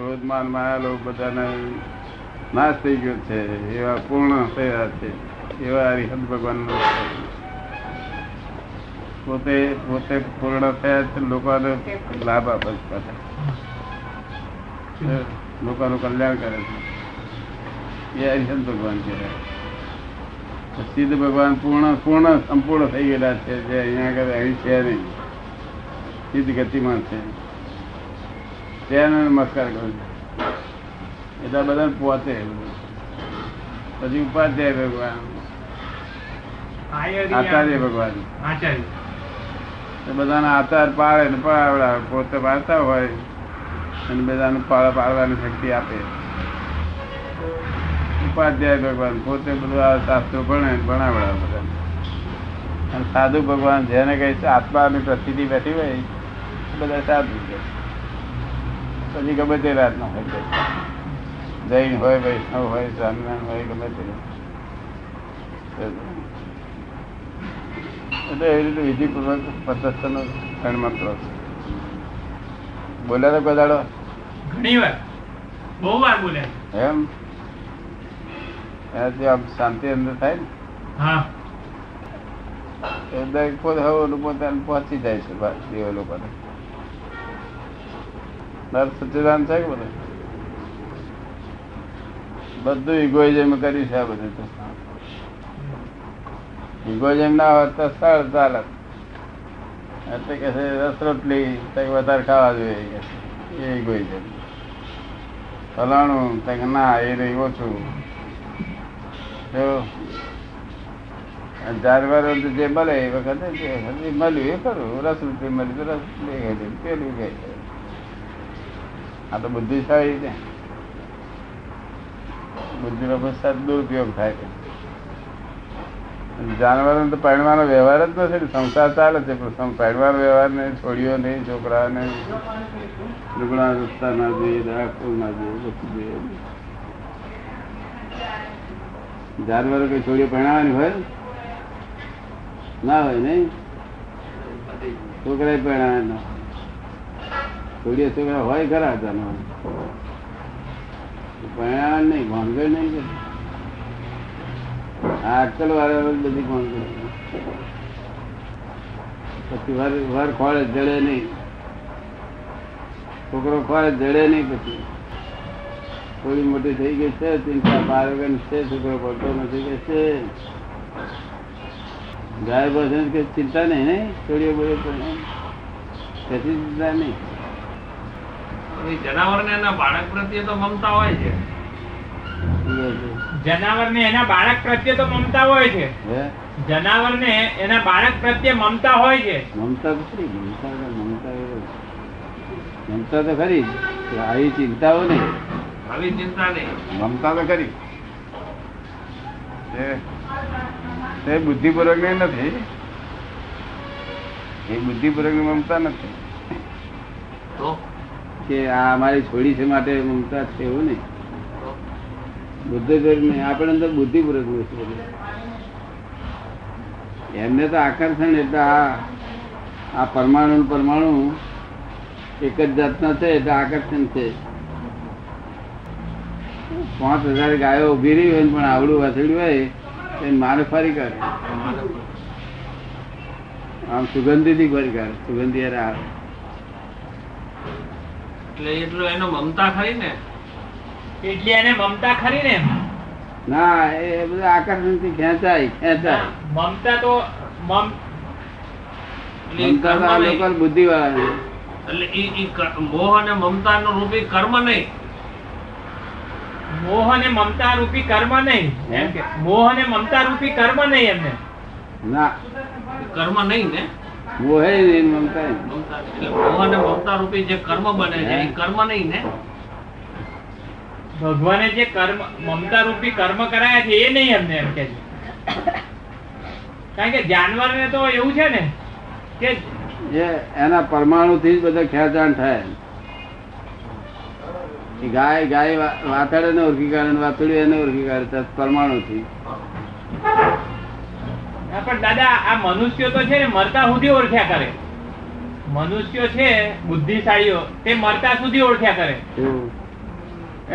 ક્રોધ માન માયા લોભ બધાને નાશ થઈ ગયો છે. એવા પૂર્ણ થયા છે. એવા હરિહદ ભગવાન પોતે પોતે પૂર્ણ થયા છે, લોકોને લાભ આપે છે પાછા. લોકોનું કલ્યાણ કરે છે. એ હરિહદ ભગવાન કહેવાય. સિદ્ધ ભગવાન પૂર્ણ પૂર્ણ, સંપૂર્ણ થઈ ગયેલા છે. જે અહીંયા આગળ અહીં છે નહીં. સિદ્ધ ગતિમાં છે. તેને નમસ્કાર કરું. એટલા બધા પોતે. પછી ઉપાધ્યાય ભગવાન. આચાર્ય. ભગવાન. આચાર્ય. બધાના આચાર પાડે ને પાવડાવે પોતે પાડતા હોય અને બધાને પાળ પાડવાની શક્તિ આપે. ઉપાધ્યાય ભગવાન પોતે બધું શાસ્ત્રો ભણે ભણાવડા બધા. અને સાધુ ભગવાન જેને કઈ આત્માની પ્રસિદ્ધિ બેઠી હોય બધા સાધુ. પછી ગમે તે રાતનો હોય જૈન હોય વૈષ્ણવ હોય સ્વામિનારાયણ હોય ગમે તે. એટલે એવી રીતે વિધિપૂર્વક પદ્ધતિનો ગણમંત્ર બોલ્યા તો કદાડો ઘણી વાર બહુ વાર બોલ્યા એમ? એનાથી આમ શાંતિ અંદર થાય ને. હા. એ દરેક પોતે હવે પોતાને પહોંચી જાય છે દેવ લોકોને નર છે કે બધું? બધું ઇગોઇઝમ કર્યું છે આ બધું તો. ઇગોઇઝમ ના હોત તો સરળ ચાલત એટલે કે છે રસ રોટલી કંઈક વધારે ખાવા જોઈએ એ ઇગોઇઝમ ફલાણું કંઈક ના એ રહી ઓછું. જો જાનવરો જે મળે એ વખતે મળ્યું એ ખરું. રસ રોટલી મળ્યું રસ રોટલી પેલું ગઈ આ તો બુદ્ધિશાળી છે. બુદ્ધિનો પ્રસાદ દુરુપયોગ થાય છે. જાનવરોને તો પરણવાનો વ્યવહાર જ નથી ને. સંસાર ચાલે છે, પણ સં- વ્યવહાર નહીં છોડીઓ નહીં છોકરાને લુગડા રસ્તા ના જોઈએ રાખવું ના જોઈએ બધું જોઈએ જાનવરો કઈ છોડીઓ પહેરવાની હોય ના? હોય નહીં? છોકરા પરણાવવાનો છોડીઓ છોકરા હોય ખરા પરણાવવા નહીં, ભાંગર નહીં કે આ બધી ભાંગર. પછી વર વર ખોળે જડે નહીં. છોકરો ખોળે જડે નહીં પછી. થોડી મોટી થઈ ગઈ છે ચિંતા બાર વગર છે, છોકરો પડતો નથી કે છે. ગાય બસ કે ચિંતા નહીં નહીં? થોડી બોલે કશી ચિંતા નહીં. જનાવર ને એના બાળક પ્રત્યે તો મમતા હોય છે. શું જનાવર ને એના બાળક પ્રત્યે તો મમતા હોય છે. હે? જનાવર ને એના બાળક પ્રત્યે મમતા હોય છે. મમતા ખરી મમતા મમતા મમતા તો ખરી આવી ચિંતાઓ નહીં. આવી ચિંતા નહીં. મમતા તો ખરી. તે બુદ્ધિપૂર્વકની નથી. એ બુદ્ધિપૂર્વકની મમતા નથી. તો? કે આ અમારી છોડી છે માટે મમતા છે એવું નહીં. બુદ્ધ ધર્મ આપણે અંદર બુદ્ધિપૂર્વક વસ્તુ એમને તો આકર્ષણ એટલે આ આ પરમાણુ પરમાણુ એક જ જાતના છે એટલે આકર્ષણ છે. પાંચ હજાર ગાયો ઊભી રહી હોય પણ આવડું વાસળ્યું હોય એ મારે ફરી કરે આમ સુગંધી ફરી કરે સુગંધી આવે. એટલે એટલું એનો મમતા ખરી ને? એટલે એને મમતા ખરી ને ના એ બધું આકર્ષણથી ખેંચાય. ખેંચાય મમતા તો મમ બુદ્ધિ વાળા એટલે ઈ મોહ અને મમતા નો રૂપી કર્મ નહીં. મોહ અને મમતા રૂપી કર્મ નહીં. એમ કે મોહ અને મમતા રૂપી કર્મ નહીં એમને. ના. કર્મ નહીં ને? મોહે મમતા એટલે મોહ અને મમતા રૂપી જે કર્મ બને છે એ કર્મ નહીં ને? ભગવાને જે કર્મ મમતા રૂપી કર્મ કરાયા છે એ નહીં એમને એમ કે કારણ કે જાનવર ને તો એવું છે ને કે જે એના પરમાણુ થી જ બધા ખેંચાણ થાય. ગાય ગાય વાતડે ને ઓળખી કાઢે વાતડ્યું એને ઓળખી કાઢે પરમાણુ થી હા, પણ દાદા આ મનુષ્યો તો છે ને મરતા સુધી ઓળખ્યા કરે. મનુષ્યો છે બુદ્ધિશાળીઓ તે મરતા સુધી ઓળખ્યા કરે.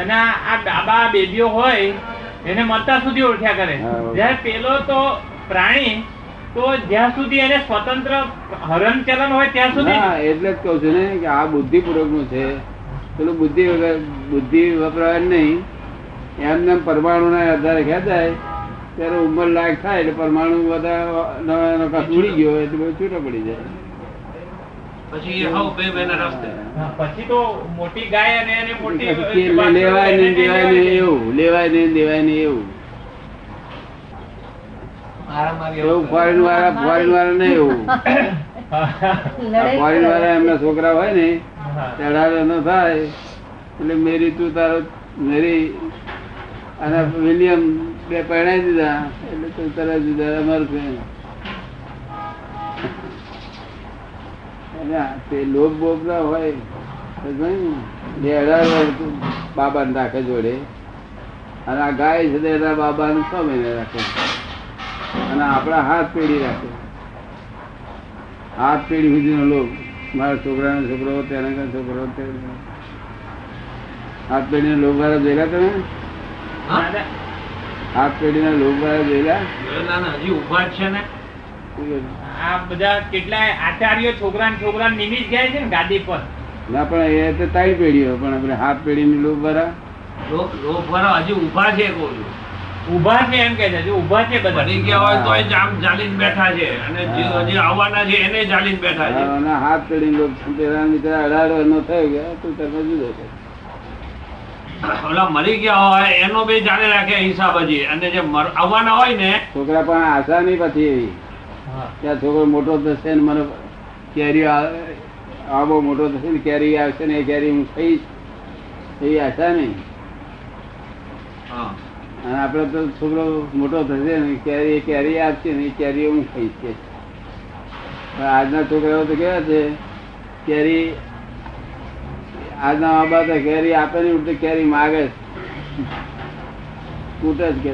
એના આ બાબા બેબીઓ હોય એને મરતા સુધી ઓળખ્યા કરે. જ્યારે પેલો તો પ્રાણી તો જ્યાં સુધી એને સ્વતંત્ર હરણ ચલન હોય ત્યાં સુધી? એટલે જ કહું છું ને કે આ બુદ્ધિપૂર્વકનું છે. પેલું બુદ્ધિ વગર બુદ્ધિ વપરાય નહીં. એમને પરમાણુ ના આધારે ખેંચાય ત્યારે ઉંમર લાયક થાય એટલે પરમાણુ બધા નવા નવા ઉડી ગયો એટલે બધું છૂટો પડી જાય. પછી એ હવ બે બેના રસ્તે. હા, પછી તો મોટી ગાય અને મોટી લેવાય નહીં દેવાય નહીં એવું. લેવાય નહીં દેવાય નહીં એવું. એવું ફોરેન વાળા ફોરેન વાળા નહીં એવું. ફોરેન વાળા એમના છોકરા હોય ને ચઢાવે ચડાવે ન થાય. એટલે મેરી તું તારો મેરી અને વિલિયમ બે પરણાવી દીધા એટલે તો તરત જુદા અમારું તે લોભ બોભ ના હોય તો ને, બાબા રાખે જોડે. અને આ ગાય છે એના બાબા છ મહિને રાખે. અને આપણા હાથ પેઢી રાખે. હાથ પેઢી સુધીનો લોક મારા છોકરાનો છોકરો તેના છોકરો હાથ પેઢીના લોક વાળા જોયેલા તમે હાથ પેઢીના લોભ વાળા જોયેલા જોયેલા હજી ઊભા છે ને. આ બધા કેટલાય આચાર્યો છોકરા છોકરા નિમિત જાય છે ને ગાદી પર? ના પણ એ તો ત્રણ પેઢીઓ પણ આપણે હાથ પેઢીની લોભ વાળા લોક લોક હજી ઊભા છે ઊભા છે એમ કે છે જો ઊભા છે બધા. બની ગયા હોય તોય જામ ચાલીને બેઠા છે. અને જે હજી આવવાના છે એને ચાલીને બેઠા છે. અને હાથ પેઢીની લોભ પેલા મિત્ર અઢાર નો થયો ગયા તું તમે જુદો છે? ઓલા મરી ગયા હોય એનો બે ચાલે રાખે હિસાબ હજી. અને જે આવવાના હોય ને છોકરા પણ આશા નહીં પછી એવી. છોકરો મોટો થશે ને મને કેરી આવો મોટો થશે ને કેરી આવશે ને એ કેરી હું ખાઈશ. એવી આશા નહીં. હા. અને આપડે તો છોકરો મોટો થશે ને કેરી એ કેરી આપશે ને એ કેરી હું ખાઈશ કે. આજના છોકરાઓ તો કેવા છે કેરી આજના બાપ તો કેરી આપે ને ઉલટી કેરી માગે. કૂટે જ કે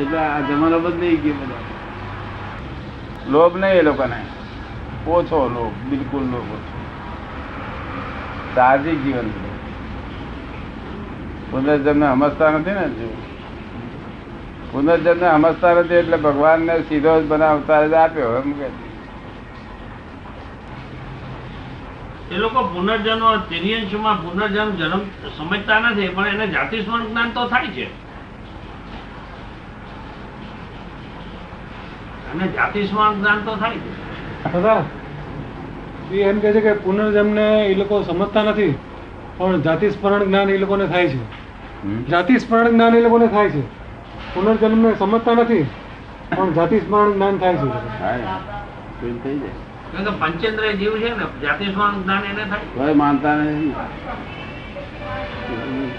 એટલે આ જમાનો બદલાઈ ગયો બધા. લોભ નહીં એ લોકોને. ઓછો લોભ, બિલકુલ લોભ ઓછો. સાહજિક જીવન પુનર્જન્મ સમજતા નથી ને જો પુનર્જન્મ સમજતા નથી એટલે ભગવાનને સીધો જ બનાવતા જ આપ્યો, એમ કે એ લોકો પુનર્જન્મ તિર્યંશમાં પુનર્જન્મ જન્મ સમજતા નથી પણ એને જાતિ સ્મરણ જ્ઞાન તો થાય છે. અને જાતિ સ્મરણ જ્ઞાન તો થાય છે. દાદા એ એમ કહે છે કે પુનર્જન્મને એ લોકો સમજતા નથી પણ જાતિ સ્મરણ જ્ઞાન એ લોકોને થાય છે. જાતિ સ્મરણ જ્ઞાન એ લોકોને થાય છે. પુનર્જન્મને સમજતા નથી પણ જાતિ સ્મરણ જ્ઞાન થાય છે. થઈ જાય. કારણ જીવ છે ને જાતિ જ્ઞાન એને થાય. કોઈ માનતા નથી.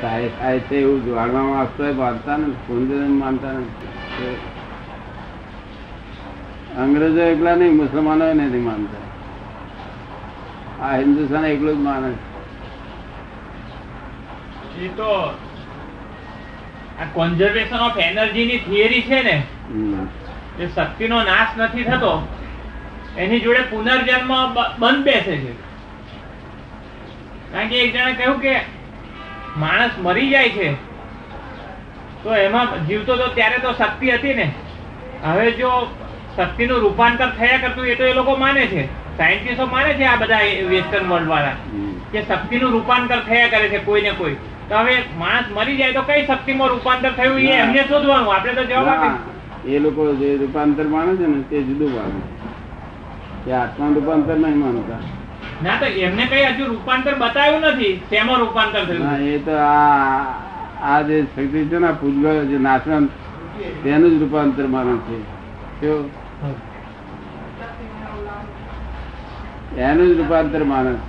થાય થાય છે એવું જાણવામાં આવતો માનતા નથી પુનર્જન્મ માનતા નથી. અંગ્રેજો એકલા નહીં મુસલમાનો નથી માનતા. આ હિન્દુસ્તાન એકલું જ માને છે. એ તો આ કોન્ઝર્વેશન ઓફ એનર્જી ની થિયરી છે ને એ શક્તિનો નાશ નથી થતો. એની જોડે પુનર્જન્મ બંધ બેસે છે. કારણ કે એક જણે કહ્યું કે માણસ મરી જાય છે તો એમાં જીવતો તો ત્યારે તો શક્તિ હતી ને. હવે જો શક્તિનું રૂપાંતર થયા કરતું એ તો એ લોકો માને છે. સાયન્ટિસ્ટો માને છે આ બધા વેસ્ટર્ન વર્લ્ડ વાળા. કે શક્તિનું રૂપાંતર થયા કરે છે કોઈ ને કોઈ. તો હવે માણસ મરી જાય તો કઈ શક્તિમાં રૂપાંતર થયું એ એમને શોધવાનું. આપણે તો જવાબ આપીએ. એ લોકો જે રૂપાંતર માને છે ને તે જુદું માને આત્મા રૂપાંતર નહીં માનતા. ના તો એમને કઈ હજુ રૂપાંતર બતાવ્યું નથી. તેમાં રૂપાંતર થયું? એ તો આ આ જે શક્તિ છે ને આ જે નાશવંત તેનું જ રૂપાંતર માને છે? એનું જ રૂપાંતર માણસ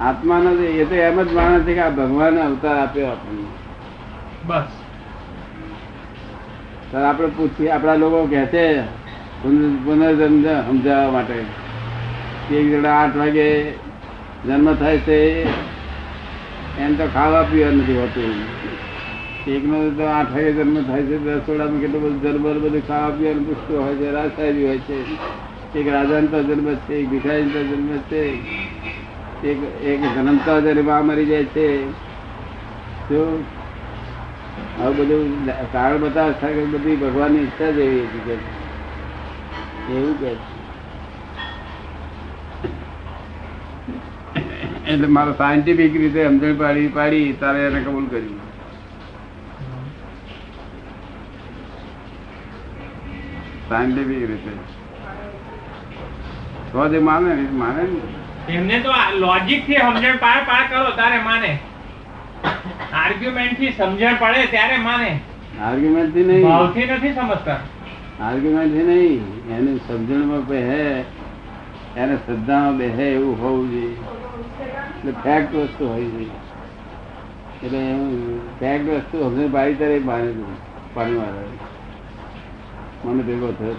આત્મા નથી એ તો એમ જ માણસ છે કે આ ભગવાન અવતાર આપ્યો આપણને. બસ. સર આપણે પૂછીએ આપણા લોકો કહે છે પુનર્જન્મ સમજાવવા માટે. એક જણા આઠ વાગે જન્મ થાય છે, એમ તો ખાવા પીવા નથી હોતું. એકનો તો આઠ વાગે જન્મ થાય છે રસોડામાં કેટલું બધું જરબર બધું ખાવા પીવાનું પૂછતું હોય છે રાજશાહી હોય છે. એક રાજાનતા જન્મ છે, એક ભિખારી તો જન્મ છે. એક એક જન્મતા જયારે બા મરી જાય છે. તો આવું બધું કારણ બતાવે બધી ભગવાનની ઈચ્છા જ એવી હતી એવું કે એટલે મારે સાયન્ટિફિક રીતે સમજણ પાડી પાડી તારે એને કબૂલ કર્યું સાયન્ટિફિક રીતે. તો જે માને ને માને ને. એમને તો લોજિકથી સમજણ પાર પાર કરો તારે માને. આર્ગ્યુમેન્ટથી સમજણ પડે ત્યારે માને. આર્ગ્યુમેન્ટથી નહીં. ભાવથી નથી સમજતા. આર્ગ્યુમેન્ટ છે નહીં. એને સમજણમાં બેહે એને શ્રદ્ધામાં બેહે એવું હોવું જોઈએ. એટલે ફેક્ટ વસ્તુ હોય છે. એટલે ફેક્ટ વસ્તુ હમને પાડી તારે માને પાણી મારે મને ભેગો થયો.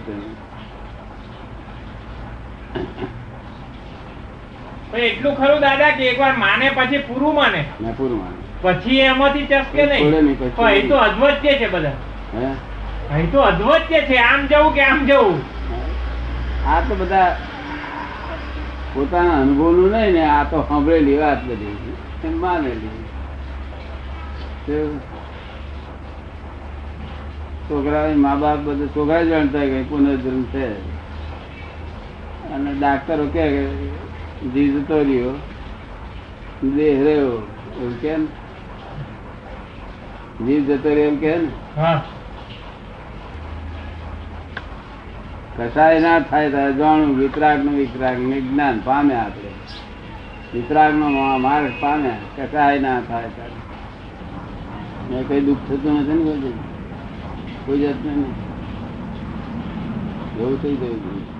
એટલું ખરું દાદા કે એકવાર માને પછી પૂરું માને. મેં પૂરું માને. પછી એમાંથી ચસકે નહીં, પણ એ તો અધવચ્ચે છે બધા. હે? અહીં તો અદ્વૈત્ય છે આમ જવું કે આમ જવું? આ તો બધા પોતાના અનુભવનું નહીં ને આ તો સાંભળેલી વાત બધી. માનેલી. છોકરા મા બાપ બધા છોકરા જાણતા કે પુનર્જન્મ છે. અને ડાક્ટરો કે જીવ જતો રહ્યો દેહ રહ્યો એવું કે ને? જીવ જતો રહ્યો એમ કે ને હા કસાય ના થાય ત્યારે જાણવું વિતરાગનું વિતરાગ જ્ઞાન પામે આપણે. વિતરાગ નો માર્ગ પામે, કસાય ના થાય ત્યારે મેં કઈ દુઃખ થતું નથી ને કોઈ? કોઈ નહીં. એવું થઈ ગયું